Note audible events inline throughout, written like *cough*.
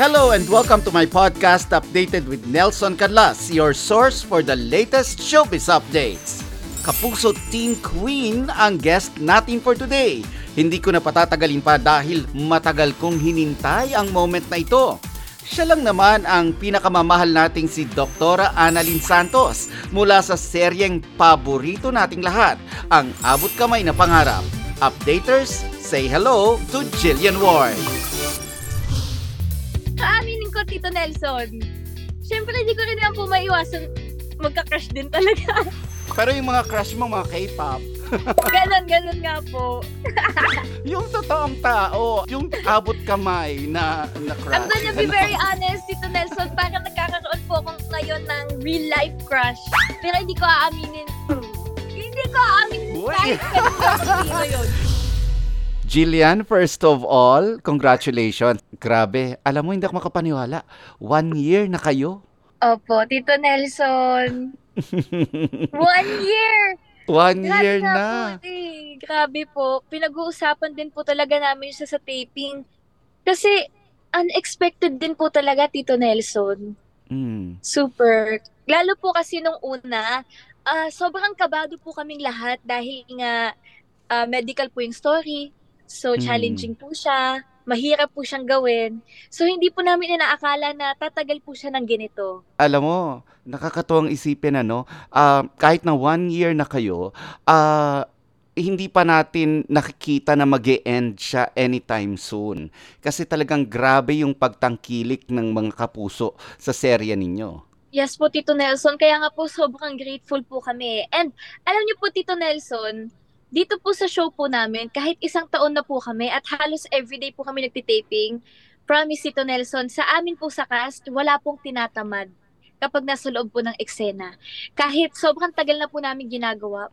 Hello and welcome to my podcast Updated with Nelson Cadlas, your source for the latest showbiz updates. Kapuso Teen Queen ang guest natin for today. Hindi ko na patatagalin pa dahil matagal kong hinintay ang moment na ito. Siya lang naman ang pinakamamahal nating si Dr. Annalyn Santos mula sa seryeng paborito nating lahat, ang Abot Kamay na Pangarap. Updaters, say hello to Jillian Ward. Kaaminin ko, Tito Nelson. Siyempre, hindi ko rin naman po maiwasan magka-crush din talaga. *laughs* Pero yung mga crush mo, mga K-pop, *laughs* ganon, ganon nga po. *laughs* yung totoong tao, yung abot kamay na, na crush. I'm gonna be very honest, Tito Nelson. Parang nagkakaroon po ako ngayon ng real-life crush. Pero hindi ko aaminin. Hindi ko aaminin Uy. kahit kanino sino yun. Jillian, first of all, congratulations. Grabe, alam mo, hindi ako makapaniwala. One year na kayo. Opo, Tito Nelson. *laughs* One year! One Grabe year na. Po, eh. Grabe po. Pinag-uusapan din po talaga namin siya sa taping. Kasi unexpected din po talaga, Tito Nelson. Mm. Super. Lalo po kasi nung una, ah, sobrang kabado po kaming lahat dahil nga ah, medical po yung story. So, Mm. challenging po siya. Mahirap po siyang gawin. So, hindi po namin inaakala na tatagal po siya ng ganito. Alam mo, nakakatuwang isipin ano, ah, kahit na one year na kayo, ah, hindi pa natin nakikita na mag end siya anytime soon. Kasi talagang grabe yung pagtangkilik ng mga kapuso sa serya ninyo. Yes po, Tito Nelson. Kaya nga po, sobrang grateful po kami. And alam niyo po, Tito Nelson, dito po sa show po namin, kahit isang taon na po kami at halos everyday po kami nagtitaping, promise, Tito Nelson, sa amin po sa cast, wala pong tinatamad kapag nasa loob po ng eksena. Kahit sobrang tagal na po namin ginagawa,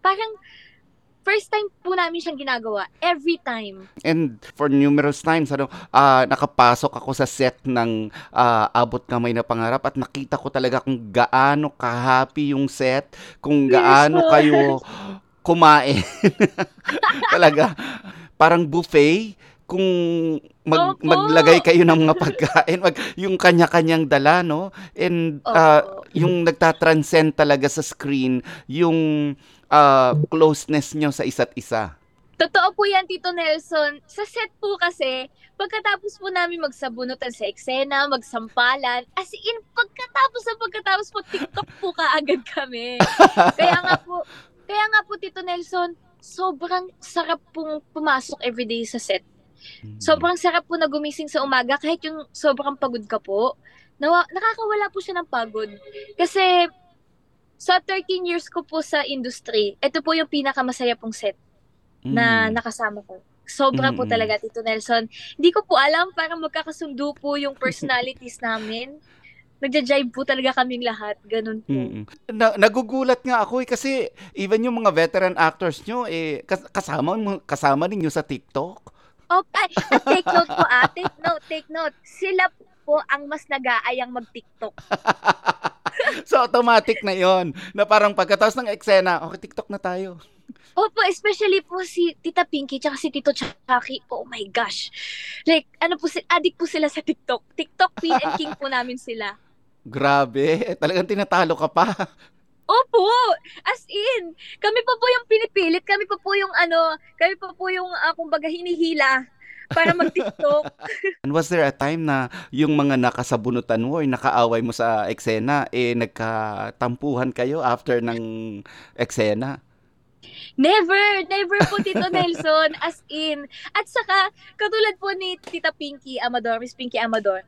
parang first time po namin siyang ginagawa. Every time. And for numerous times, ano, ah, nakapasok ako sa set ng ah, Abot Kamay na Pangarap at nakita ko talaga kung gaano ka-happy yung set, kung gaano kayo *laughs* kumain. *laughs* talaga, parang buffet, kung mag, Opo. maglagay kayo ng mga pagkain, mag, yung kanya-kanyang dala, no? And ah, Opo. yung nagtatranscend talaga sa screen, yung ah, closeness nyo sa isa't isa. Totoo po yan, Tito Nelson. Sa set po kasi, pagkatapos po namin magsabunutan sa eksena, magsampalan, as in, pagkatapos na pagkatapos po, TikTok po kaagad kami. *laughs* kaya nga po, kaya nga po, Tito Nelson, sobrang sarap pong pumasok everyday sa set. Sobrang sarap po na gumising sa umaga kahit yung sobrang pagod ka po. Nawa, nakakawala po siya ng pagod. Kasi sa 13 years ko po sa industry, ito po yung pinakamasaya pong set na Mm. nakasama ko. Sobra po Mm-mm. talaga, Tito Nelson. Hindi ko po alam, parang magkakasundo po yung personalities namin. Nagja-jive po talaga kaming lahat. Ganun po. Na, nagugulat nga ako eh, kasi even yung mga veteran actors nyo eh kas- kasama kasama ninyo sa TikTok. Oh, ay, at take note po ah. Take note, take note. Sila po ang mas nag-aayang mag-TikTok. *laughs* so automatic na 'yon. Na parang pagkatapos ng eksena, okay TikTok na tayo. Opo, especially po si Tita Pinky tsaka si Tito Chucky. Oh my gosh. Like, ano po, si- addict po sila sa TikTok. TikTok Queen and King po namin sila. Grabe, *laughs* talagang tinatalo ka pa. Opo! As in, kami pa po yung pinipilit, kami pa po yung ano, kami pa po yung, uh, kumbaga, hinihila para mag-TikTok. *laughs* And was there a time na yung mga nakasabunutan mo or nakaaway mo sa eksena eh nagkatampuhan kayo after ng eksena? never, never po, Tito Nelson, as in. At saka, katulad po ni Tita Pinky Amador, Miss Pinky Amador,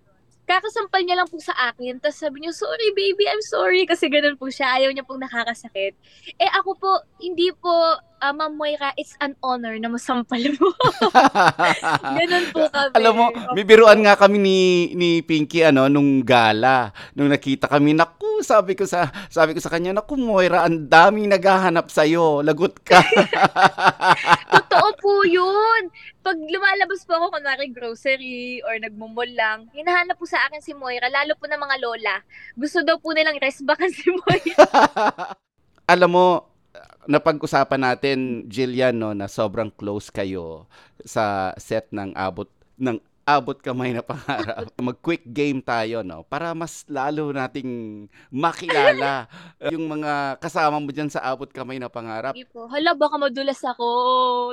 kakasampal niya lang po sa akin, tapos sabi niya, sorry baby, I'm sorry, kasi ganun po siya, ayaw niya pong nakakasakit. Eh ako po, hindi po, ah, Ma'am Moira, it's an honor na masampal mo. *laughs* ganun po kami. Alam mo, may biruan nga kami ni ni Pinky ano nung gala. Nung nakita kami, naku, sabi ko sa sabi ko sa kanya, naku Moira, ang daming naghahanap sa Lagot ka. *laughs* Totoo po yun. Pag lumalabas po ako, kunwari grocery or nagmumol lang, hinahanap po sa akin si Moira, lalo po ng mga lola. Gusto daw po nilang rest back si Moira. *laughs* Alam mo, napag-usapan natin, Jillian, no, na sobrang close kayo sa set ng abot ng abot kamay na pangarap. *laughs* Mag-quick game tayo, no? Para mas lalo nating makilala *laughs* yung mga kasama mo dyan sa abot kamay na pangarap. Hindi po. Hala, baka madulas ako,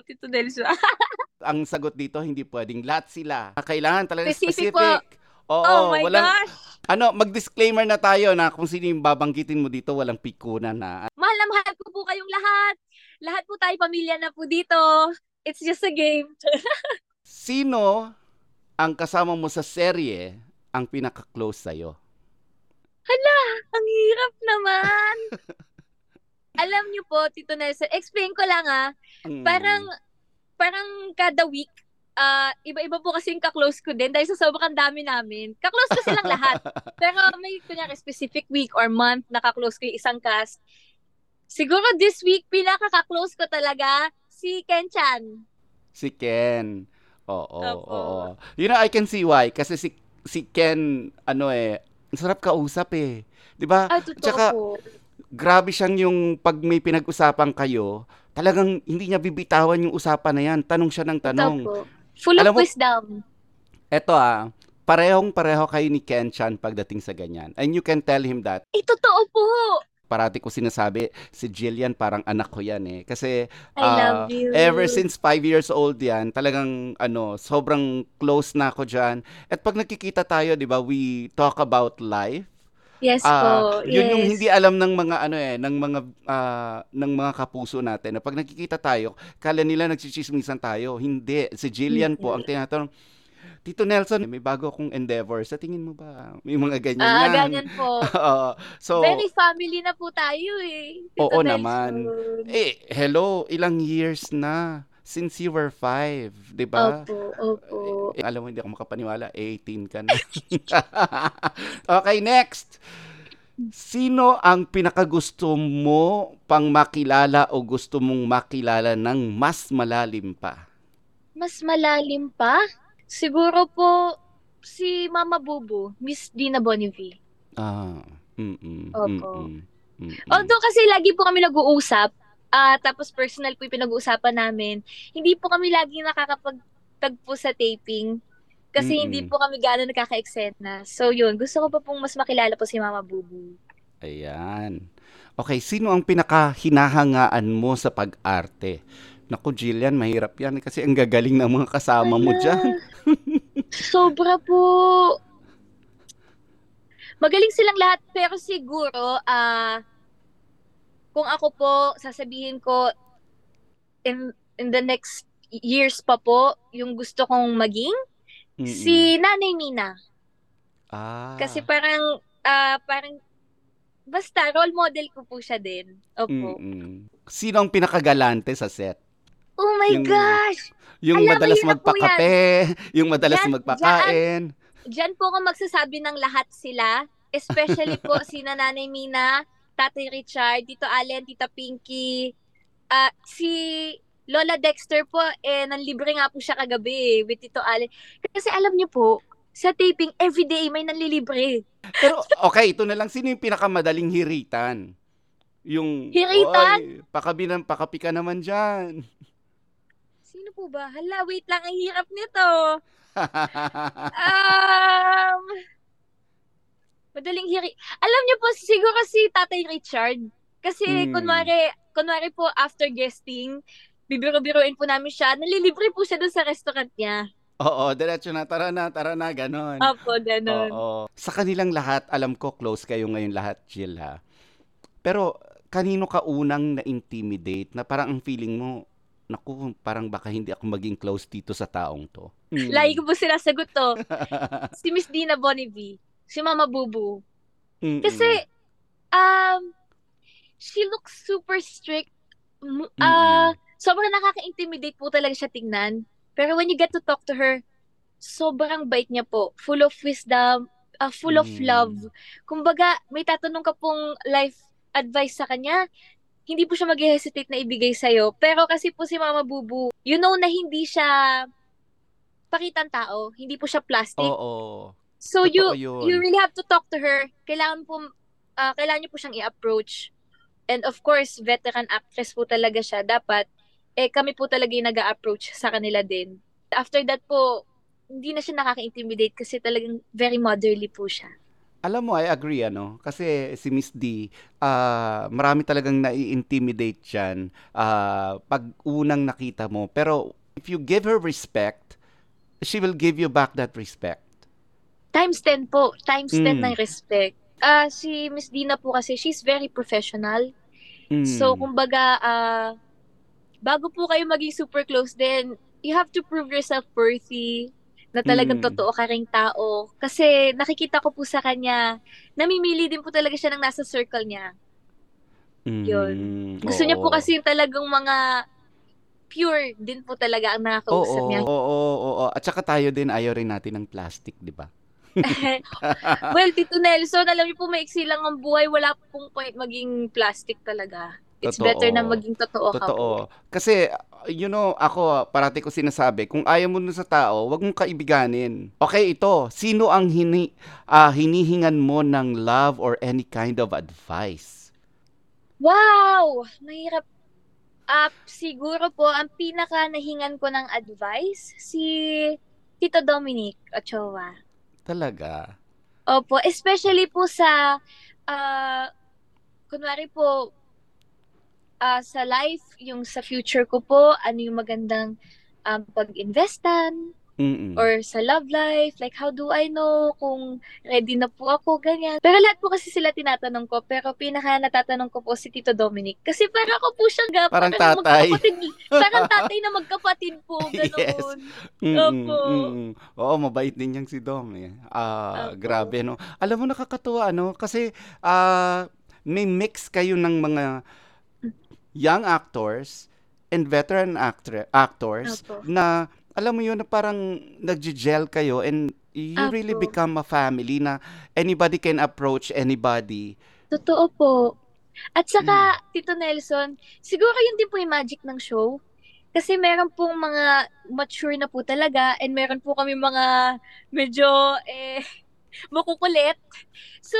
Tito Nelson. *laughs* Ang sagot dito, hindi pwedeng lahat sila. Kailangan talaga Specific specific. po. Oo, oh my walang, gosh! ano, mag-disclaimer na tayo na kung sino yung babanggitin mo dito, walang pikunan na. Mahal na mahal ko po kayong lahat. Lahat po tayo pamilya na po dito. It's just a game. *laughs* Sino ang kasama mo sa serye ang pinaka-close sa'yo? Ang hirap naman. *laughs* Alam niyo po, Tito Nelson, explain ko lang ah. Mm. Parang, parang kada week, ah iba-iba po kasi yung kaklose ko din dahil sa sobrang dami namin. Kaklose ko silang lahat. *laughs* Pero may kunyari specific week or month na kaklose ko yung isang cast. Siguro this week, pinaka-kaklose ko talaga si Ken-chan. Si Ken. Oo, Opo. oo. You know, I can see why. Kasi si, si Ken, ano eh, sarap kausap eh. 'Di ba? Tsaka, po. grabe siyang yung pag may pinag-usapan kayo, talagang hindi niya bibitawan yung usapan na yan. Tanong siya ng tanong. po. Full Alam of mo- wisdom. Eto ah, parehong pareho kayo ni Ken Chan pagdating sa ganyan. And you can tell him that. Eh, totoo po. Parati ko sinasabi, si Jillian parang anak ko yan eh. Kasi I love you. ever since five years old yan, talagang ano, sobrang close na ako dyan. At pag nakikita tayo, di ba, we talk about life. Yes po. yun yung yes. hindi alam ng mga ano eh, ng mga ah, ng mga kapuso natin. Na pag nakikita tayo, kala nila nagchichismisan tayo. Hindi. Si Jillian po ang tinatanong, Tito Nelson, may bago akong endeavor. Sa tingin mo ba? May mga ganyan Ah, yan. ganyan po. *laughs* Oo. so, Very family na po tayo eh. Tito Oo Nelson. naman. eh, hello, ilang years na since you were five, di ba? Opo, opo. Eh, alam mo, hindi ako makapaniwala. 18 ka na. *laughs* okay, next. Sino ang pinakagusto mo pang makilala o gusto mong makilala ng mas malalim pa? Mas malalim pa? Siguro po si Mama Bubu, Miss Dina Bonnevie. Ah, mm-mm, Opo. mm-mm, mm-mm. Although kasi lagi po kami nag-uusap, ah tapos personal po yung pinag-uusapan namin, hindi po kami lagi nakakapagtagpo sa taping. Kasi Mm-mm. hindi po kami gano'n nakaka-eksena. So yun, gusto ko pa pong mas makilala po si Mama Bubu. Ayan. Okay, sino ang pinaka-hinahangaan mo sa pag-arte? Naku, Jillian, mahirap yan kasi ang gagaling ng mga kasama mo Ala. dyan. *laughs* Sobra po. Magaling silang lahat pero siguro ah kung ako po sasabihin ko in in the next years pa po yung gusto kong maging Mm-mm. si Nanay Mina Ah. kasi parang ah parang basta role model ko po siya din. Opo. Mm-mm. Sino ang pinakagalante sa set? Oh my Yung- gosh. Yung Alam, madalas magpakape, yung madalas Yan, magpakain. Diyan po ako magsasabi ng lahat sila. Especially po *laughs* si Nanay Mina, Tatay Richard, Tito Allen, Tita Pinky, ah si Lola Dexter po, eh, nanlibre nga po siya kagabi eh, with Tito Allen. Kasi alam niyo po, sa taping, everyday may nanlilibre. Pero okay, ito na lang. Sino yung pinakamadaling hiritan? Yung, Hiritan? "Oy, pakabi ng, pakapi ka naman dyan. Sino po ba? Hala, wait lang, ang hirap nito. *laughs* Um, madaling hiri. Alam niyo po, siguro si Tatay Richard. Kasi Hmm. kunwari, kunwari po after guesting, bibiro-biroin po namin siya. Nalilibre po siya dun sa restaurant niya. Oo, diretso na. Tara na, tara na, ganon. Opo, ganun. Oo. Sa kanilang lahat, alam ko close kayo ngayon lahat, Jill ha. Pero kanino ka unang na-intimidate na parang ang feeling mo, naku, parang baka hindi ako maging close dito sa taong to. Mm. Lagi ko po sinasagot to. *laughs* si Miss Dina Bonnevie. Si Mama Bubu. Mm-mm. Kasi, um, she looks super strict. M- Ah, sobrang nakaka-intimidate po talaga siya tingnan. Pero when you get to talk to her, sobrang bait niya po. Full of wisdom, ah, full of Mm. love. Kumbaga, may tatanong ka pong life advice sa kanya, hindi po siya mag-hesitate na ibigay sa'yo. Pero kasi po si Mama Bubu, you know na hindi siya pakitang tao. Hindi po siya plastic. Oo. So you Totoo yun. you really have to talk to her. Kailangan po ah, kailangan niyo po siyang i-approach. And of course, veteran actress po talaga siya. Dapat eh kami po talaga yung nag approach sa kanila din. After that po, hindi na siya nakaka-intimidate kasi talagang very motherly po siya. Alam mo, I agree, ano? Kasi si Miss D, ah, marami talagang nai-intimidate dyan ah, pag unang nakita mo. Pero if you give her respect, she will give you back that respect. Times 10 po. Times 10 Mm. ng respect. Ah, si Miss Dina po kasi, she's very professional. Mm. So, kumbaga, ah, bago po kayo maging super close din, you have to prove yourself worthy, na talagang Mm. totoo ka ring tao. Kasi nakikita ko po sa kanya, namimili din po talaga siya ng nasa circle niya. yun. Mm, Gusto niya po oo. kasi yung talagang mga pure din po talaga ang nakakausap Oo, niya. oo, oo, oo. At saka tayo din, ayaw rin natin ng plastic, di ba? *laughs* well, Tito Nelson, alam niyo po maiksi lang ang buhay, wala pong point maging plastic talaga. It's Totoo. better na maging totoo, ka po. Totoo. Kasi, you know, ako, parati ko sinasabi, kung ayaw mo nun sa tao, wag mong kaibiganin. Okay, ito. Sino ang hini, ah, hinihingan mo ng love or any kind of advice? Wow! Mahirap. Ah, siguro po, ang pinaka nahingan ko ng advice, si Tito Dominic Ochoa. Talaga. Opo, especially po sa, ah, kunwari po, ah, sa life, yung sa future ko po, ano yung magandang um, pag-investan, Mm-mm. or sa love life, like how do I know kung ready na po ako, ganyan. Pero lahat po kasi sila tinatanong ko, pero pinaka natatanong ko po si Tito Dominic. Kasi para ko po siyang ga, Parang parang tatay. parang *laughs* tatay na magkapatid po, *laughs* Yes. ganoon. Mm-mm, Opo. mm-mm. Oo, mabait din yang si Dom eh. Opo. grabe no. Alam mo nakakatuwa no kasi ah may mix kayo ng mga young actors and veteran actor actors Opo. na alam mo yun na parang nagje-gel kayo and you really Opo. become a family na anybody can approach anybody. Totoo po. At saka, Hmm. Tito Nelson, siguro yun din po yung magic ng show. Kasi meron pong mga mature na po talaga and meron po kami mga medyo eh, *laughs* makukulit. So,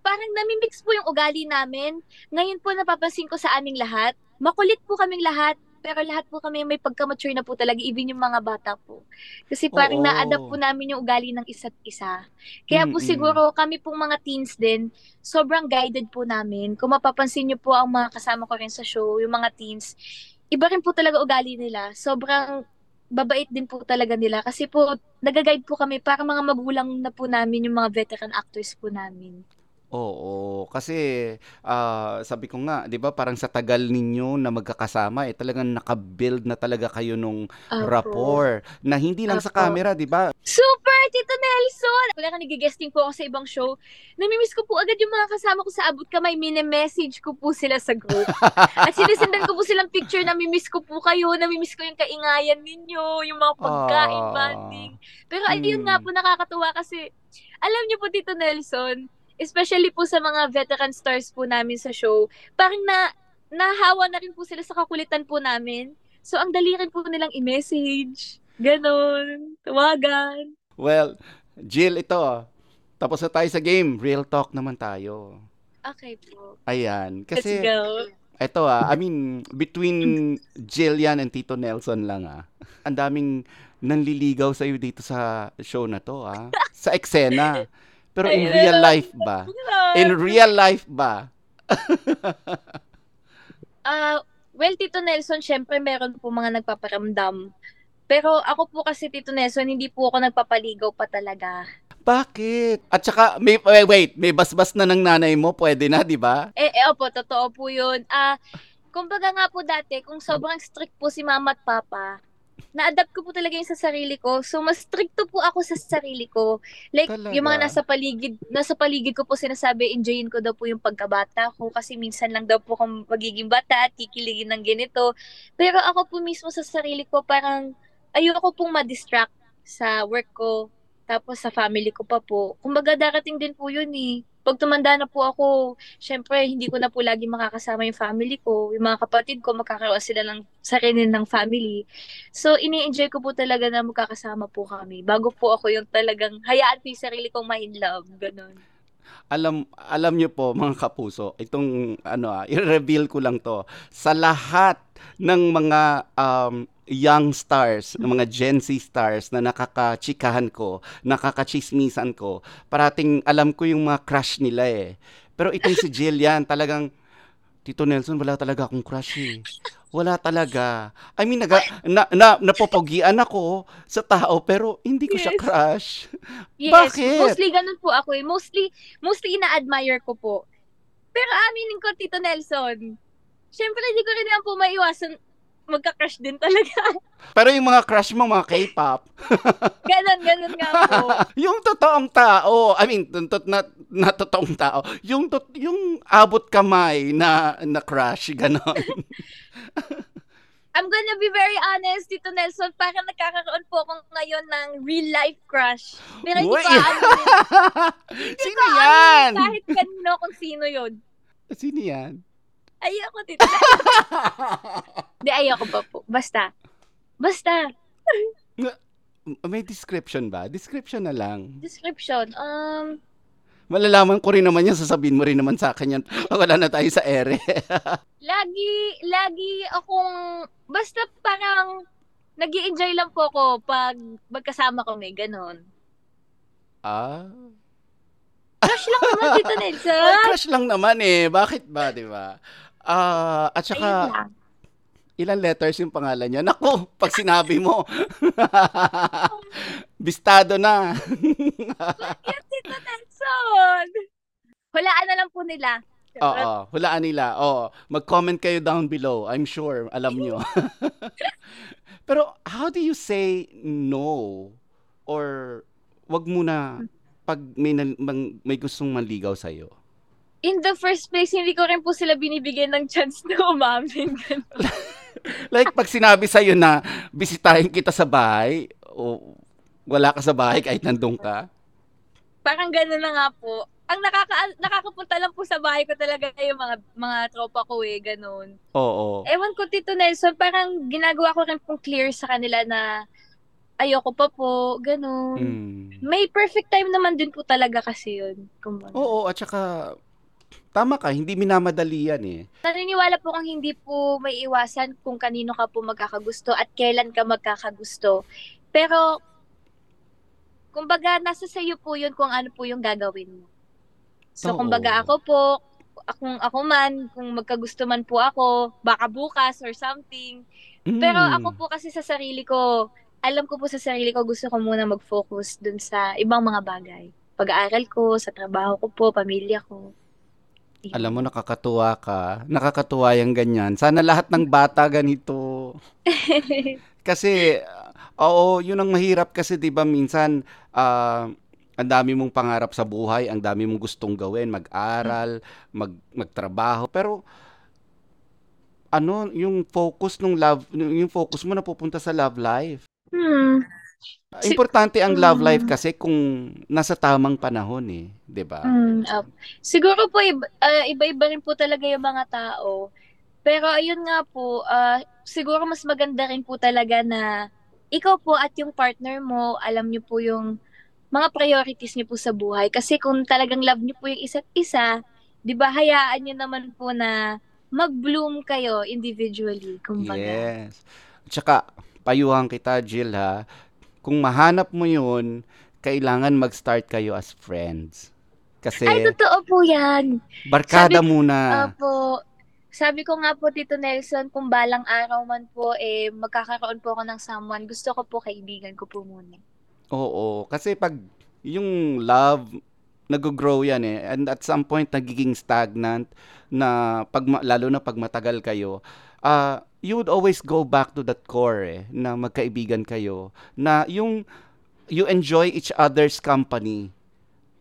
parang namimix po yung ugali namin. Ngayon po napapansin ko sa aming lahat, makulit po kaming lahat, pero lahat po kami may pagka-mature na po talaga, even yung mga bata po. Kasi parang Oo. na-adapt po namin yung ugali ng isa't isa. Kaya po Mm-mm. siguro kami pong mga teens din, sobrang guided po namin. Kung mapapansin niyo po ang mga kasama ko rin sa show, yung mga teens, iba rin po talaga ugali nila. Sobrang babait din po talaga nila kasi po nagaguide po kami para mga magulang na po namin yung mga veteran actors po namin. Oo, kasi ah, sabi ko nga, 'di ba, parang sa tagal ninyo na magkakasama eh talagang naka-build na talaga kayo nung Opo. rapport na hindi lang sa Opo. camera, 'di ba? Super, Tito Nelson! Wala ka nag-guesting po ako sa ibang show. Namimiss ko po agad yung mga kasama ko sa abot kamay. Mini-message ko po sila sa group. *laughs* At sinisendan ko po silang picture. Namimiss ko po kayo. Namimiss ko yung kaingayan ninyo. Yung mga pagkain, Ah. banding. Pero ayun Hmm. nga po, nakakatuwa kasi alam niyo po, Tito Nelson, especially po sa mga veteran stars po namin sa show, parang na nahawa na rin po sila sa kakulitan po namin. So, ang dali rin po nilang i-message. Ganon. Tawagan. Well, Jill, ito. Tapos na tayo sa game. Real talk naman tayo. Okay po. Ayan. Let's Kasi go. ito ah, I mean, between Jillian and Tito Nelson lang ah. Ang daming nanliligaw sa dito sa show na to ah. Sa eksena. *laughs* Pero *laughs* in real life ba? In real life ba? Ah, well, Tito Nelson, syempre meron po mga nagpaparamdam. Pero ako po kasi, Tito Nelson, hindi po ako nagpapaligaw pa talaga. Bakit? At saka, may, wait, wait, may basbas na ng nanay mo, pwede na, di ba? Eh, eh, opo, totoo po yun. Ah, kumbaga nga po dati, kung sobrang strict po si mama at papa, na-adapt ko po talaga yung sa sarili ko. So, mas stricto po ako sa sarili ko. Like, Talaga? yung mga nasa paligid, nasa paligid ko po sinasabi, enjoyin ko daw po yung pagkabata ko kasi minsan lang daw po akong magiging bata at kikiligin ng ganito. Pero ako po mismo sa sarili ko, parang ayoko pong ma-distract sa work ko, tapos sa family ko pa po. Kumbaga darating din po yun eh. Pag tumanda na po ako, syempre hindi ko na po lagi makakasama yung family ko. Yung mga kapatid ko, magkakaroon sila ng sarili ng family. So, ini-enjoy ko po talaga na magkakasama po kami. Bago po ako yung talagang hayaan ko yung sarili kong ma-in love. Ganon. Alam alam niyo po mga kapuso, itong ano ah, i-reveal ko lang to. Sa lahat ng mga um, young stars, ng mga Gen Z stars na nakakachikahan ko, nakakachismisan ko, parating alam ko yung mga crush nila eh. Pero itong si Jillian, talagang, Tito Nelson, wala talaga akong crush eh. Wala talaga. I mean, naga, na, na, napopogian ako sa tao, pero hindi ko siya Yes. crush. Yes, Bakit? mostly ganun po ako eh. Mostly, mostly ina-admire ko po. Pero aminin ko, Tito Nelson, syempre hindi ko rin naman po maiwasan magka-crush din talaga. *laughs* Pero yung mga crush mo, mga K-pop, *laughs* ganon, ganon nga po. *laughs* yung totoong tao, I mean, tot na, na totoong tao, yung tot, yung abot kamay na na crush ganon. I'm gonna be very honest, Tito Nelson, parang nagkakaroon po ako ngayon ng real-life crush. Pero hindi Uy! ko ano, Sino yan? kahit kanino kung sino yun. Sino yan? Ayoko, Nelson. Hindi, *laughs* ayoko pa po. Basta. Basta. May description ba? Description na lang. Description. Um, Malalaman ko rin naman yan, sasabihin mo rin naman sa akin yan. *laughs* Wala na tayo sa ere. *laughs* lagi, lagi akong, basta parang, nag enjoy lang po ako pag magkasama kami, ganon. ah? Crush lang naman, Tito Ay, Nelson. crush lang naman eh. Bakit ba, di ba? Ah, at Ayun saka, lang. ilan letters yung pangalan niya? Naku, pag sinabi mo. *laughs* Bistado na. Yes, Tito Nelson. Hulaan na lang po nila. Oo, hulaan nila. Oo, mag-comment kayo down below. I'm sure, alam nyo. *laughs* Pero how do you say no? Or wag muna pag may, mang- may gustong manligaw sa'yo? In the first place, hindi ko rin po sila binibigyan ng chance na umamin. Ganon. *laughs* Like pag sinabi sa'yo na bisitahin kita sa bahay, o wala ka sa bahay kahit nandun ka, Parang gano'n na nga po. Ang nakaka nakakapunta lang po sa bahay ko talaga yung mga mga tropa ko eh, ganun. oo. Ewan ko, Tito Nelson, parang ginagawa ko rin pong clear sa kanila na ayoko pa po, ganun. Mm. May perfect time naman din po talaga kasi yun. Kumbaga. Oo, at saka tama ka, hindi minamadali yan eh. Naniniwala po kung hindi po may iwasan kung kanino ka po magkakagusto at kailan ka magkakagusto. Pero, kumbaga, nasa sayo po yun kung ano po yung gagawin mo. So, Oo. kumbaga ako po, kung ako man, kung magkagusto man po ako, baka bukas or something. Pero Mm. ako po kasi sa sarili ko, alam ko po sa sarili ko, gusto ko muna mag-focus dun sa ibang mga bagay. Pag-aaral ko, sa trabaho ko po, pamilya ko. Alam mo, nakakatuwa ka. Nakakatuwa yung ganyan. Sana lahat ng bata ganito. *laughs* Kasi, uh, oo, yun ang mahirap kasi, di ba, minsan, ah, ang dami mong pangarap sa buhay, ang dami mong gustong gawin, mag-aral, mag, magtrabaho. Pero, ano, yung focus nung love, yung focus mo napupunta sa love life. Hmm. Importante ang love Mm. life kasi kung nasa tamang panahon eh, 'di ba? Mm, up. Siguro po iba, ah, iba-iba rin po talaga yung mga tao. Pero ayun nga po, ah, siguro mas maganda rin po talaga na ikaw po at yung partner mo, alam niyo po yung mga priorities niyo po sa buhay. Kasi kung talagang love niyo po yung isa't isa, 'di ba hayaan niyo naman po na mag-bloom kayo individually, kumbaga. Yes. Tsaka, payuhan kita, Jill, ha? Kung mahanap mo yun, kailangan mag-start kayo as friends. Kasi, Ay, totoo po 'yan. barkada sabi- muna. Opo. Sabi ko nga po, Tito Nelson, kung balang araw man po, eh, magkakaroon po ako ng someone, gusto ko po kaibigan ko po muna. Oo. Kasi pag yung love, nag-grow yan eh. And at some point, nagiging stagnant na pag, lalo na pag matagal kayo, ah you would always go back to that core eh, na magkaibigan kayo. Na yung you enjoy each other's company.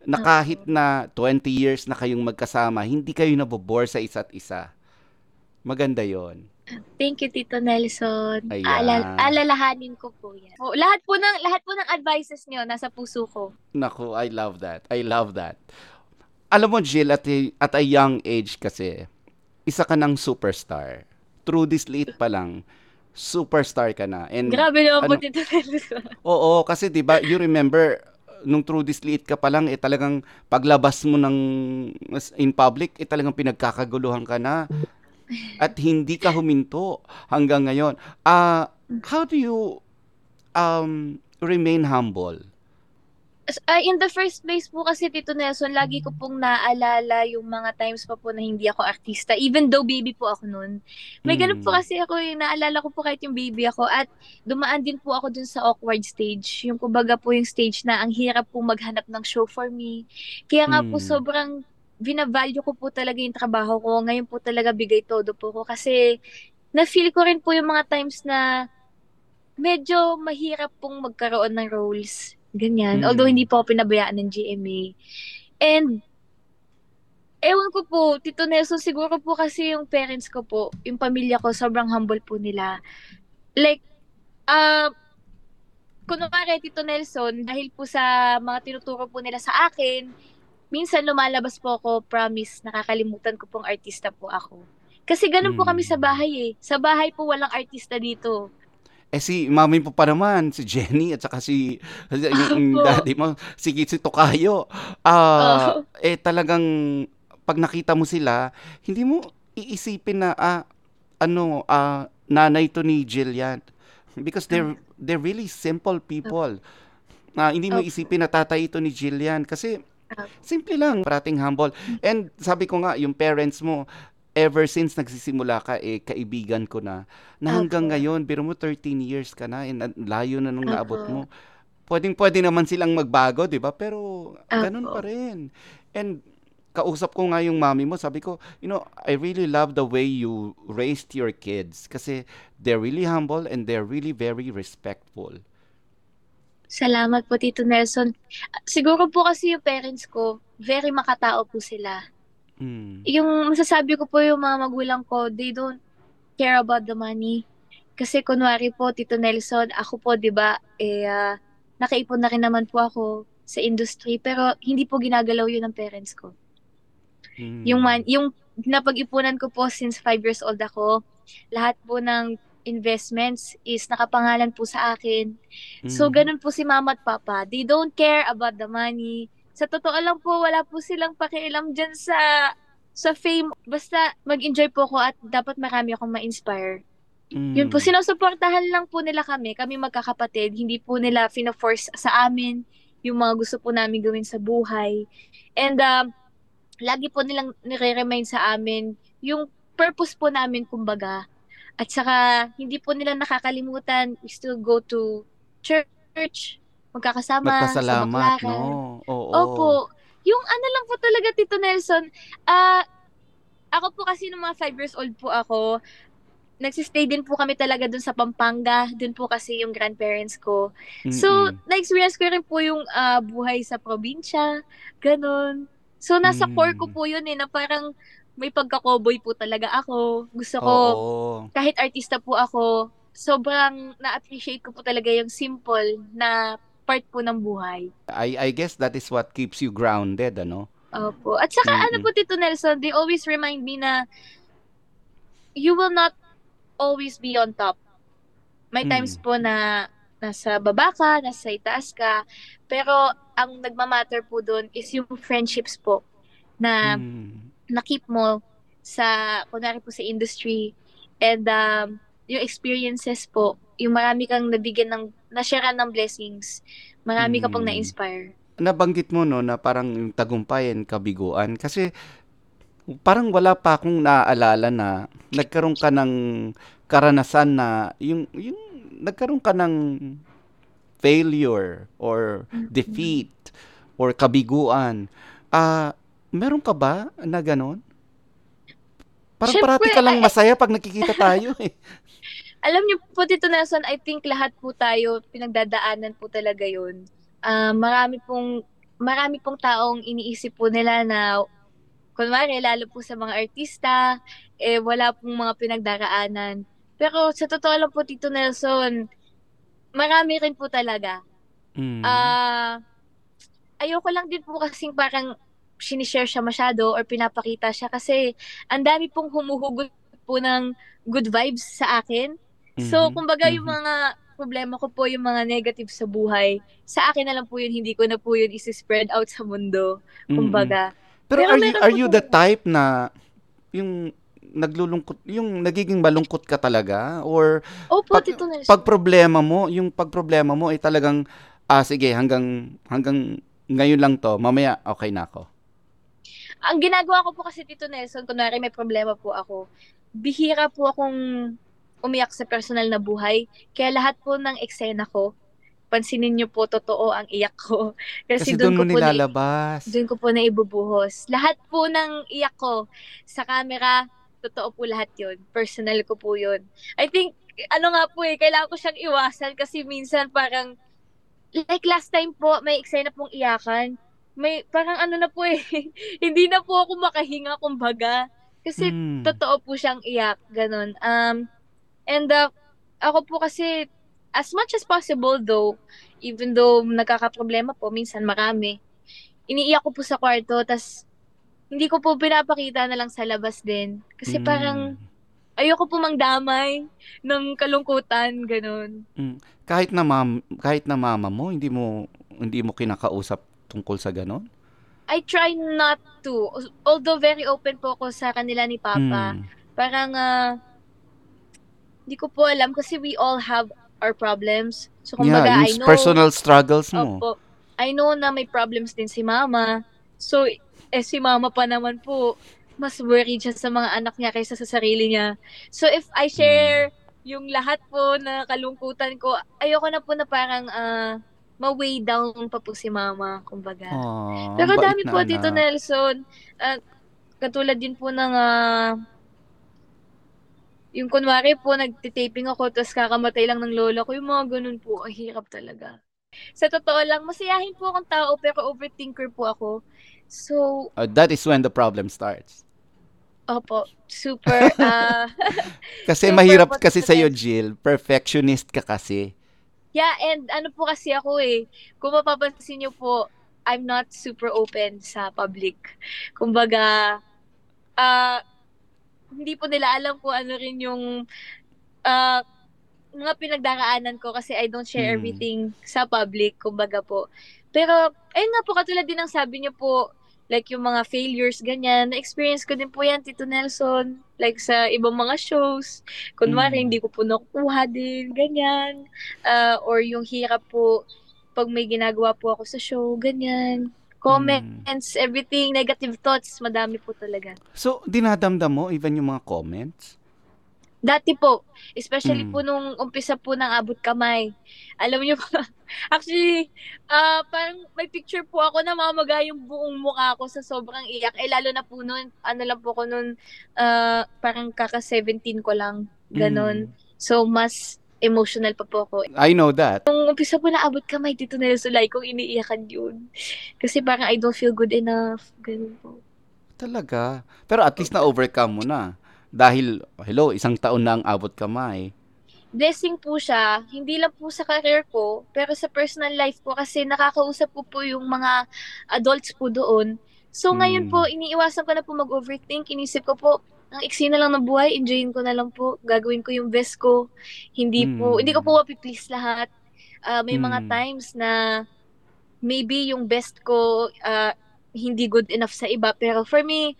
Na kahit na 20 years na kayong magkasama, hindi kayo nabobore sa isa't isa. Maganda yon. Thank you, Tito Nelson. Alal- alalahanin ko po yan. O, lahat po ng lahat po ng advices niyo nasa puso ko. Naku, I love that. I love that. Alam mo, Jill, at a, at a young age kasi, isa ka ng superstar. Through this late pa lang, superstar ka na. And, Grabe naman po, ano- Tito Nelson. oo, kasi 'di ba you remember, nung true this liit ka pa lang, eh talagang paglabas mo ng in public, eh talagang pinagkakaguluhan ka na. At hindi ka huminto hanggang ngayon. Ah, how do you um, remain humble? Uh, in the first place po kasi Tito Nelson, lagi ko pong naalala yung mga times pa po na hindi ako artista. Even though baby po ako noon. May mm. ganun po kasi ako yung naalala ko po kahit yung baby ako. At dumaan din po ako dun sa awkward stage. Yung kumbaga po yung stage na ang hirap po maghanap ng show for me. Kaya nga mm. po sobrang binavalue ko po talaga yung trabaho ko. Ngayon po talaga bigay todo po ko. Kasi na-feel ko rin po yung mga times na medyo mahirap pong magkaroon ng roles Ganyan. Mm. Although hindi po ako pinabayaan ng GMA. And ewan ko po, Tito Nelson, siguro po kasi yung parents ko po, yung pamilya ko, sobrang humble po nila. Like, uh, kunwari, Tito Nelson, dahil po sa mga tinuturo po nila sa akin, minsan lumalabas po ako, promise, nakakalimutan ko pong artista po ako. Kasi ganun mm. po kami sa hmm. bahay eh. Sa bahay po walang artista dito. Eh si mami po pa naman, si Jenny at saka si yung daddy mo, si, si Tokayo. Ah, Oo. eh talagang pag nakita mo sila, hindi mo iisipin na ah, ano, ah, nanay to ni Jillian. Because they're they're really simple people. Ah, hindi mo isipin na tatay ito ni Jillian kasi Opo. simple lang, parating humble. And sabi ko nga, yung parents mo, ever since nagsisimula ka, eh, kaibigan ko na, na hanggang Opo. ngayon, biro mo 13 years ka na, and layo na nung naabot Opo. mo. Pwedeng pwede naman silang magbago, di ba? Pero ganun Opo. pa rin. And kausap ko nga yung mami mo, sabi ko, you know, I really love the way you raised your kids kasi they're really humble and they're really very respectful. Salamat po, Tito Nelson. Siguro po kasi yung parents ko, very makatao po sila. Mm. Yung masasabi ko po yung mga magulang ko, they don't care about the money. Kasi kunwari po, Tito Nelson, ako po, di ba, eh, ah, nakaipon na rin naman po ako sa industry, pero hindi po ginagalaw yun ng parents ko. Mm. Yung, man, yung napag-ipunan ko po since 5 years old ako, lahat po ng investments is nakapangalan po sa akin. So, Mm. ganun po si mama at papa. They don't care about the money. Sa totoo lang po, wala po silang pakialam dyan sa sa fame. Basta mag-enjoy po ako at dapat marami akong ma-inspire. Yun po, Mm. sinusuportahan lang po nila kami, kami magkakapatid. Hindi po nila fina-force sa amin yung mga gusto po namin gawin sa buhay. And um, lagi po nilang nire-remind sa amin yung purpose po namin, kumbaga. At saka, hindi po nila nakakalimutan, we still go to church, magkakasama sa baklaran. no? Oo. Opo. Yung ano lang po talaga, Tito Nelson, ah, ako po kasi nung mga 5 years old po ako, nagsistay din po kami talaga dun sa Pampanga. Dun po kasi yung grandparents ko. So, Mm-mm. na-experience ko rin po yung ah, buhay sa probinsya. Ganun. So, nasa core ko Mm. po yun eh, na parang may pagka-cowboy po talaga ako. Gusto ko, Oo. kahit artista po ako, sobrang na-appreciate ko po talaga yung simple na part po ng buhay. I I guess that is what keeps you grounded, ano? Opo. At saka ano Mm-mm. po Tito Nelson, they always remind me na you will not always be on top. May Mm. times po na nasa baba ka, nasa itaas ka, pero ang nagmamatter po doon is yung friendships po na Mm. na-keep mo sa, kunwari po sa industry, and um, yung experiences po, yung marami kang nabigyan ng, na-share ng blessings, marami ka pong Mm. na-inspire. Nabanggit mo no na parang yung tagumpay and kabiguan kasi parang wala pa akong naaalala na nagkaroon ka ng karanasan na yung yung nagkaroon ka ng failure or Mm-mm. defeat or kabiguan. Ah, meron ka ba na ganon? Parang Siyempre, parati ka lang masaya pag nakikita tayo eh. *laughs* Alam niyo po, Tito Nelson, I think lahat po tayo, pinagdadaanan po talaga yun. Ah, marami pong, marami pong taong iniisip po nila na, kunwari, lalo po sa mga artista, eh, wala pong mga pinagdaraanan. Pero sa totoo lang po, Tito Nelson, marami rin po talaga. Mm. Ah, ayoko lang din po kasing parang sinishare siya masyado or pinapakita siya kasi ang dami pong humuhugot po ng good vibes sa akin. So, Mhm. kumbaga yung Mhm. mga problema ko po yung mga negative sa buhay, sa akin na lang po yun, hindi ko na po yun isi-spread out sa mundo. Kumbaga. Pero, Pero are you, are you the type na yung naglulungkot, yung nagiging malungkot ka talaga? Or Opo, pag, pag problema mo, yung pag problema mo ay talagang, ah sige, hanggang, hanggang ngayon lang to, mamaya okay na ako. Ang ginagawa ko po kasi, Tito Nelson, kunwari may problema po ako, bihira po akong umiyak sa personal na buhay. Kaya lahat po ng eksena ko, pansinin niyo po, totoo ang iyak ko. *laughs* Kasi Kasi, doon ko po na, nilalabas. doon ko po na ibubuhos. Lahat po ng iyak ko sa camera, totoo po lahat yun. Personal ko po yun. I think, ano nga po eh, kailangan ko siyang iwasan kasi minsan parang, like last time po, may eksena pong iyakan. May, parang ano na po eh, *laughs* hindi na po ako makahinga kumbaga. Kasi Hmm. totoo po siyang iyak, ganun. Um, and uh, ako po kasi, as much as possible though, even though nagkakaproblema po, minsan marami, iniiyak ko po sa kwarto, tas hindi ko po pinapakita na lang sa labas din. Kasi Mm. parang ayoko po mangdamay ng kalungkutan, ganun. kahit na mam, kahit na mama mo, hindi mo hindi mo kinakausap tungkol sa ganon? I try not to. Although very open po ako sa kanila ni Papa. Hmm. Parang, ah, hindi ko po alam kasi we all have our problems. So, kumbaga, yeah, I know, personal struggles mo. Opo. I know na may problems din si Mama. So, eh si Mama pa naman po, mas worried siya sa mga anak niya kaysa sa sarili niya. So, if I share yung lahat po na kalungkutan ko, ayoko na po na parang ah, ma-weigh down pa po si Mama, kumbaga. Aw, Pero dami na po, Tito anak. Nelson. At katulad din po ng ah, yung kunwari po, nagtitaping ako, tapos kakamatay lang ng lola ko, yung mga ganun po, ang hirap talaga. Sa totoo lang, masayahin po akong tao, pero overthinker po ako. So, Uh, that is when the problem starts. opo, super, *laughs* ah, *laughs* Kasi Super mahirap kasi sa'yo. Jill. Perfectionist ka kasi. yeah, and ano po kasi ako eh, kung mapapansin niyo po, I'm not super open sa public. Kumbaga, ah, hindi po nila alam kung ano rin yung ah, mga pinagdaraanan ko kasi I don't share Hmm. everything sa public, kumbaga po. Pero, ayun nga po, katulad din ng sabi niyo po, like yung mga failures, ganyan, na-experience ko din po yan, Tito Nelson. Like sa ibang mga shows, kunwari, Mm. hindi ko po nakukuha din, ganyan. Ah, or yung hirap po, pag may ginagawa po ako sa show, ganyan. Comments, everything, negative thoughts, madami po talaga. So, dinadamdam mo even yung mga comments? Dati po, especially Mm. po nung umpisa po ng abot kamay. Alam niyo ba, *laughs* actually, ah parang may picture po ako na mamaga yung buong mukha ko sa sobrang iyak. Eh, lalo na po noon, ano lang po ko noon, ah, parang kaka-17 ko lang, ganon. Mm. So, mas emotional pa po ako. I know that. Nung umpisa po na abot kamay dito na yung sulay kong iniiyakan yun. Kasi parang I don't feel good enough. Ganun po. Talaga. Pero at least na-overcome mo na. Dahil, hello, isang taon na ang abot kamay. blessing po siya, hindi lang po sa career ko, pero sa personal life ko kasi nakakausap ko po yung mga adults po doon. So ngayon Mm. po, iniiwasan ko na po mag-overthink. Inisip ko po, ang iksi na lang ng buhay, enjoyin ko na lang po. Gagawin ko yung best ko. Hindi po, Mm. hindi ko po mapiplease lahat. Ah, may mga Mm. times na maybe yung best ko ah, hindi good enough sa iba. Pero for me,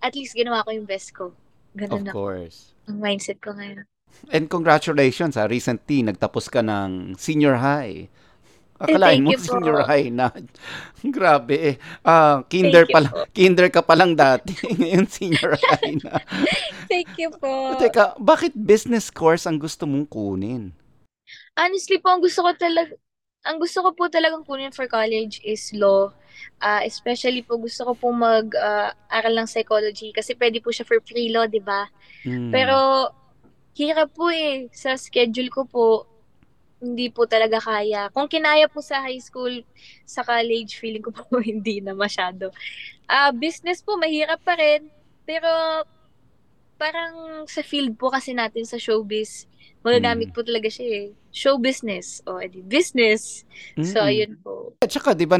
at least ginawa ko yung best ko. Of Ganun na course. ang mindset ko ngayon. And congratulations ha, recently nagtapos ka ng senior high. Akalain mo senior high na. *laughs* Grabe eh. Ah, kinder Thank pa lang, kinder ka pa lang dati. *laughs* Ngayon senior high na. *laughs* Thank you po. Teka, bakit business course ang gusto mong kunin? Honestly po, ang gusto ko talaga, ang gusto ko po talagang kunin for college is law. Ah, especially po gusto ko po mag-aral ng psychology kasi pwede po siya for free law, di ba? Hmm. Pero hirap po eh sa schedule ko po. Hindi po talaga kaya. Kung kinaya po sa high school, sa college, feeling ko po *laughs* hindi na masyado. Ah, business po mahirap pa rin. Pero parang sa field po kasi natin sa showbiz, magagamit Mm. po talaga siya eh. Show business. O, edi business. So, Mm. ayun po. At saka, di ba,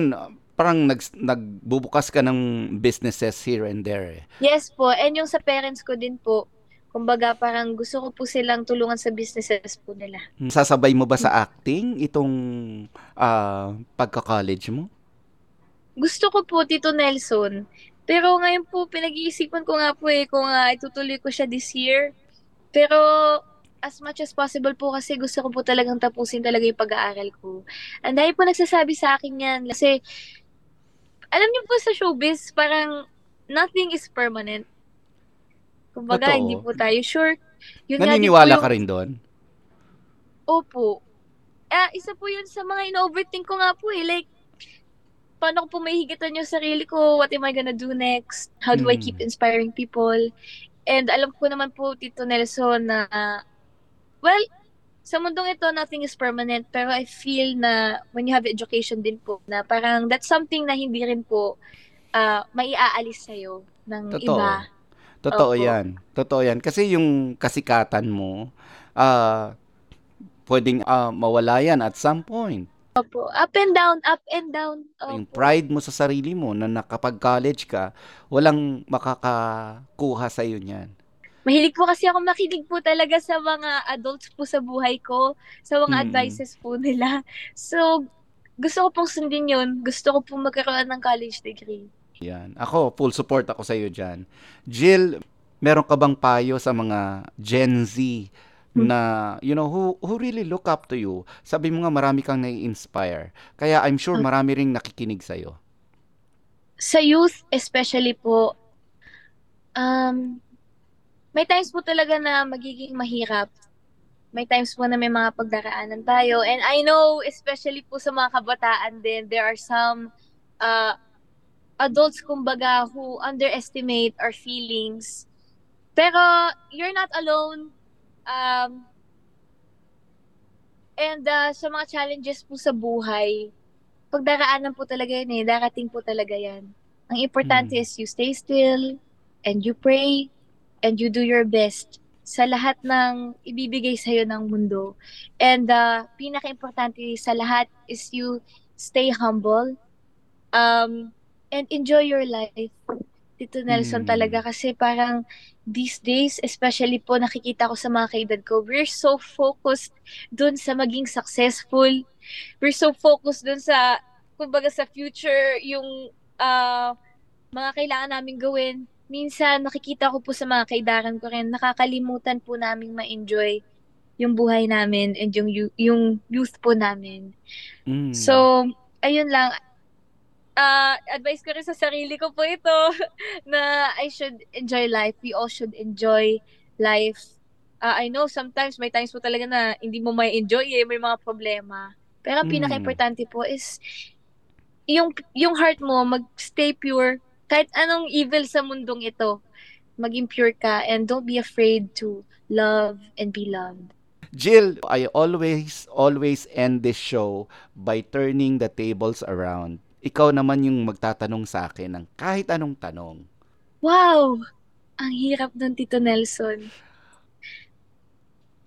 parang nag, nagbubukas ka ng businesses here and there eh. Yes po. And yung sa parents ko din po, Kumbaga, parang gusto ko po silang tulungan sa businesses po nila. Sasabay mo ba sa acting itong ah, pagka-college mo? Gusto ko po, Tito Nelson. Pero ngayon po, pinag-iisipan ko nga po eh kung ah, itutuloy ko siya this year. Pero as much as possible po kasi gusto ko po talagang tapusin talaga yung pag-aaral ko. And dahil po nagsasabi sa akin yan, kasi alam niyo po sa showbiz, parang nothing is permanent. Kumbaga, Totoo. hindi po tayo sure. Yun nga Naniniwala po yung- ka rin doon? Opo. Ah, isa po yun sa mga ino-overthink ko nga po eh. Like, paano ko po mahihigitan yung sarili ko? What am I gonna do next? How do I Mm. keep inspiring people? And alam ko naman po, Tito Nelson, na, well, sa mundong ito, nothing is permanent. Pero I feel na when you have education din po, na parang that's something na hindi rin po ah maiaalis sa'yo ng Totoo. iba. Totoo Opo. yan. Totoo yan. Kasi yung kasikatan mo, ah, pwedeng ah, mawala yan at some point. Opo. Up and down, up and down. Yung Opo. pride mo sa sarili mo na nakapag-college ka, walang makakakuha sa iyo niyan. Mahilig po kasi ako makinig po talaga sa mga adults po sa buhay ko, sa mga Mm. advices po nila. So, gusto ko pong sundin yun. Gusto ko pong magkaroon ng college degree. Yan. Ako, full support ako sa iyo diyan. Jill, meron ka bang payo sa mga Gen Z na you know who who really look up to you? Sabi mo nga marami kang nai-inspire. Kaya I'm sure marami ring nakikinig sa iyo. Sa youth, especially po, um, may times po talaga na magiging mahirap. May times po na may mga pagdaraanan tayo. And I know, especially po sa mga kabataan din, there are some uh, adults, kumbaga, who underestimate our feelings. Pero, you're not alone. Um, and uh, sa mga challenges po sa buhay, pagdaraanan po talaga yun eh. Darating po talaga yan. Ang importante Hmm. is you stay still and you pray and you do your best sa lahat ng ibibigay sa'yo ng mundo. And uh, pinaka-importante sa lahat is you stay humble um, and enjoy your life. Tito Nelson Hmm. talaga kasi parang these days, especially po nakikita ko sa mga kaedad ko, we're so focused dun sa maging successful. We're so focused dun sa, kumbaga sa future, yung ah, mga kailangan namin gawin. Minsan, nakikita ko po sa mga kaidaran ko rin, nakakalimutan po namin ma-enjoy yung buhay namin and yung, yu- yung youth po namin. Mm. So, ayun lang. Ah, advice ko rin sa sarili ko po ito *laughs* na I should enjoy life. We all should enjoy life. Ah, I know sometimes may times po talaga na hindi mo may enjoy eh, may mga problema. Pero ang Mm. pinaka-importante po is yung yung heart mo mag-stay pure kahit anong evil sa mundong ito. Maging pure ka and don't be afraid to love and be loved. Jill, I always, always end this show by turning the tables around. Ikaw naman yung magtatanong sa akin ng kahit anong tanong. Wow! Ang hirap nun, Tito Nelson.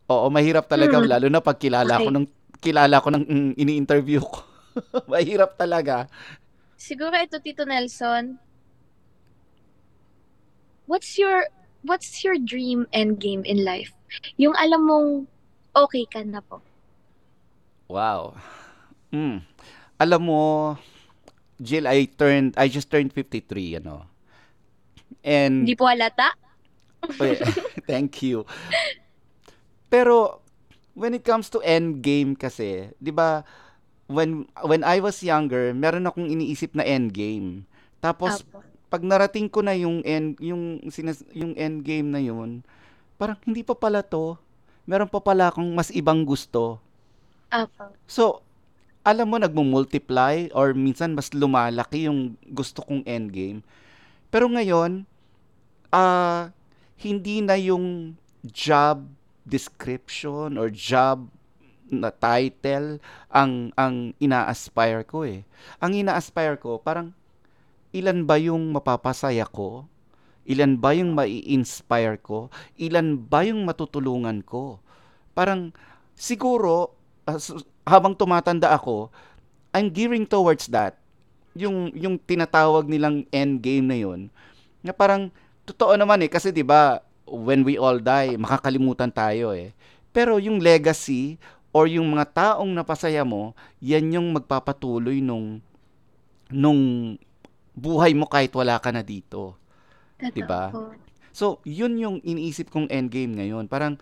Oo, mahirap talaga, Hmm. lalo na pag kilala ko Okay. ng kilala ko ng mm, ini-interview ko. *laughs* mahirap talaga. Siguro ito, Tito Nelson. What's your what's your dream end game in life? Yung alam mong okay ka na po. Wow. Mm. Alam mo, Jill, I turned, I just turned 53, ano. And, Hindi po halata? *laughs* Thank you. Pero, when it comes to end game kasi, di ba, when, when I was younger, meron akong iniisip na end game. Tapos, Apo. pag narating ko na yung end, yung, sinas, yung end game na yun, parang hindi pa pala to. Meron pa pala akong mas ibang gusto. Apo. So, alam mo, nagmo-multiply or minsan mas lumalaki yung gusto kong endgame. Pero ngayon, ah hindi na yung job description or job na title ang ang ina-aspire ko eh. Ang ina-aspire ko, parang ilan ba yung mapapasaya ko? Ilan ba yung mai-inspire ko? Ilan ba yung matutulungan ko? Parang siguro s- habang tumatanda ako, I'm gearing towards that. Yung yung tinatawag nilang end game na yun. Na parang totoo naman eh kasi 'di ba when we all die, makakalimutan tayo eh. Pero yung legacy or yung mga taong napasaya mo, yan yung magpapatuloy nung nung buhay mo kahit wala ka na dito. Diba? po. So, yun yung iniisip kong endgame ngayon. Parang,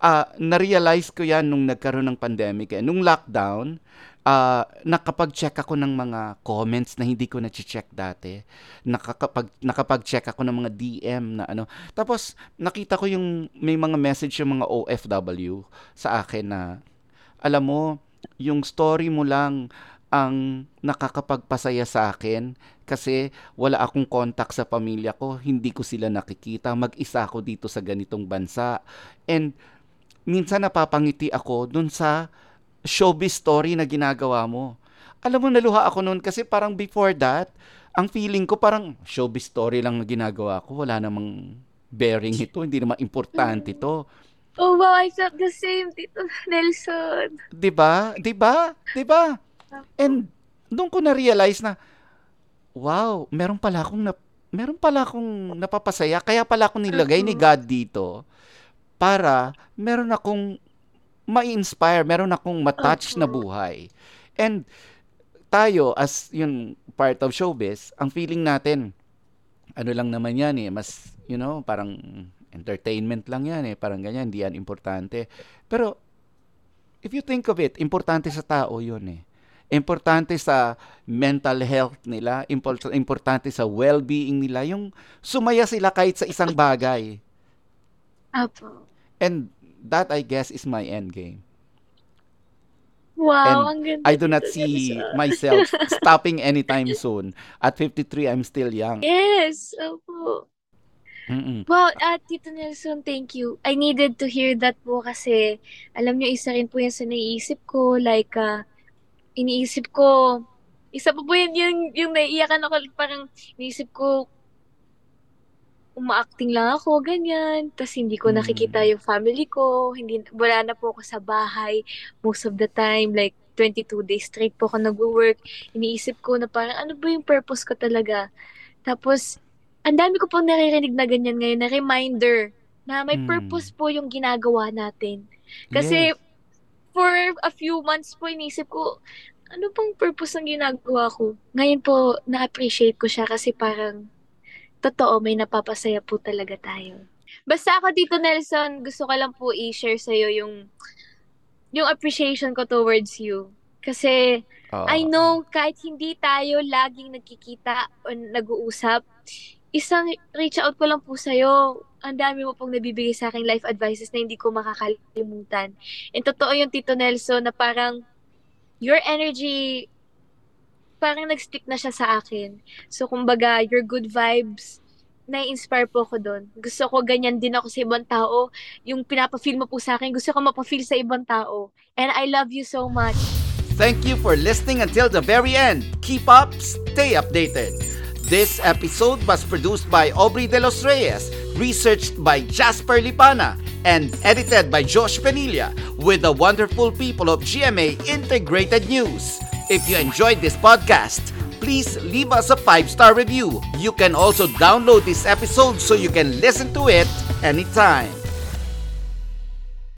ah na-realize ko yan nung nagkaroon ng pandemic. Eh. Nung lockdown, ah nakapag-check ako ng mga comments na hindi ko na-check dati. Nakakapag, nakapag-check ako ng mga DM na ano. Tapos, nakita ko yung may mga message yung mga OFW sa akin na, alam mo, yung story mo lang ang nakakapagpasaya sa akin kasi wala akong contact sa pamilya ko, hindi ko sila nakikita, mag-isa ako dito sa ganitong bansa. And minsan napapangiti ako dun sa showbiz story na ginagawa mo. Alam mo, naluha ako noon kasi parang before that, ang feeling ko parang showbiz story lang na ginagawa ko. Wala namang bearing ito, hindi naman importante ito. *laughs* Oh wow, I felt the same, Tito Nelson. 'Di ba? 'Di ba? 'Di ba? And doon ko na-realize na wow, meron pala akong na, meron pala akong napapasaya kaya pala ako nilagay ni God dito para meron akong ma-inspire, meron akong matouch na buhay. And tayo as yung part of showbiz, ang feeling natin ano lang naman yan eh, mas you know, parang entertainment lang yan eh, parang ganyan, hindi yan importante. Pero if you think of it, importante sa tao yun eh. Importante sa mental health nila, impor- importante sa well-being nila, yung sumaya sila kahit sa isang bagay. Apo. And that, I guess, is my end game. Wow, And ang ganda. I do not see myself *laughs* stopping anytime soon. At 53, I'm still young. Yes, opo. Mm-mm. Wow, uh, Tito Nelson, thank you. I needed to hear that po kasi alam niyo, isa rin po yan sa naiisip ko. Like, ah, iniisip ko, isa po po yun yung, yung naiiyakan ako. Parang iniisip ko, umaacting lang ako, ganyan. Tapos hindi ko Mm. nakikita yung family ko. Hindi, wala na po ako sa bahay most of the time. Like, 22 days straight po ako nag-work. Iniisip ko na parang, ano ba yung purpose ko talaga? Tapos, ang dami ko pong naririnig na ganyan ngayon, na reminder na may Mm. purpose po yung ginagawa natin. Kasi, Yes. for a few months po, inisip ko, ano pang purpose ng ginagawa ko? Ngayon po, na-appreciate ko siya kasi parang, totoo, may napapasaya po talaga tayo. Basta ako dito, Nelson, gusto ko lang po i-share sa'yo yung, yung appreciation ko towards you. Kasi, Oo. I know kahit hindi tayo laging nagkikita o nag-uusap, isang reach out ko lang po sa'yo. Ang dami mo pong nabibigay sa aking life advices na hindi ko makakalimutan. And totoo yung Tito Nelson na parang your energy parang nag-stick na siya sa akin. So, kumbaga, your good vibes, na-inspire po ako doon. Gusto ko ganyan din ako sa ibang tao. Yung pinapa-feel mo po sa akin, gusto ko mapa-feel sa ibang tao. And I love you so much. Thank you for listening until the very end. Keep up, stay updated. This episode was produced by Aubrey De Los Reyes, researched by Jasper Lipana, and edited by Josh Penilla with the wonderful people of GMA Integrated News. If you enjoyed this podcast, please leave us a five-star review. You can also download this episode so you can listen to it anytime.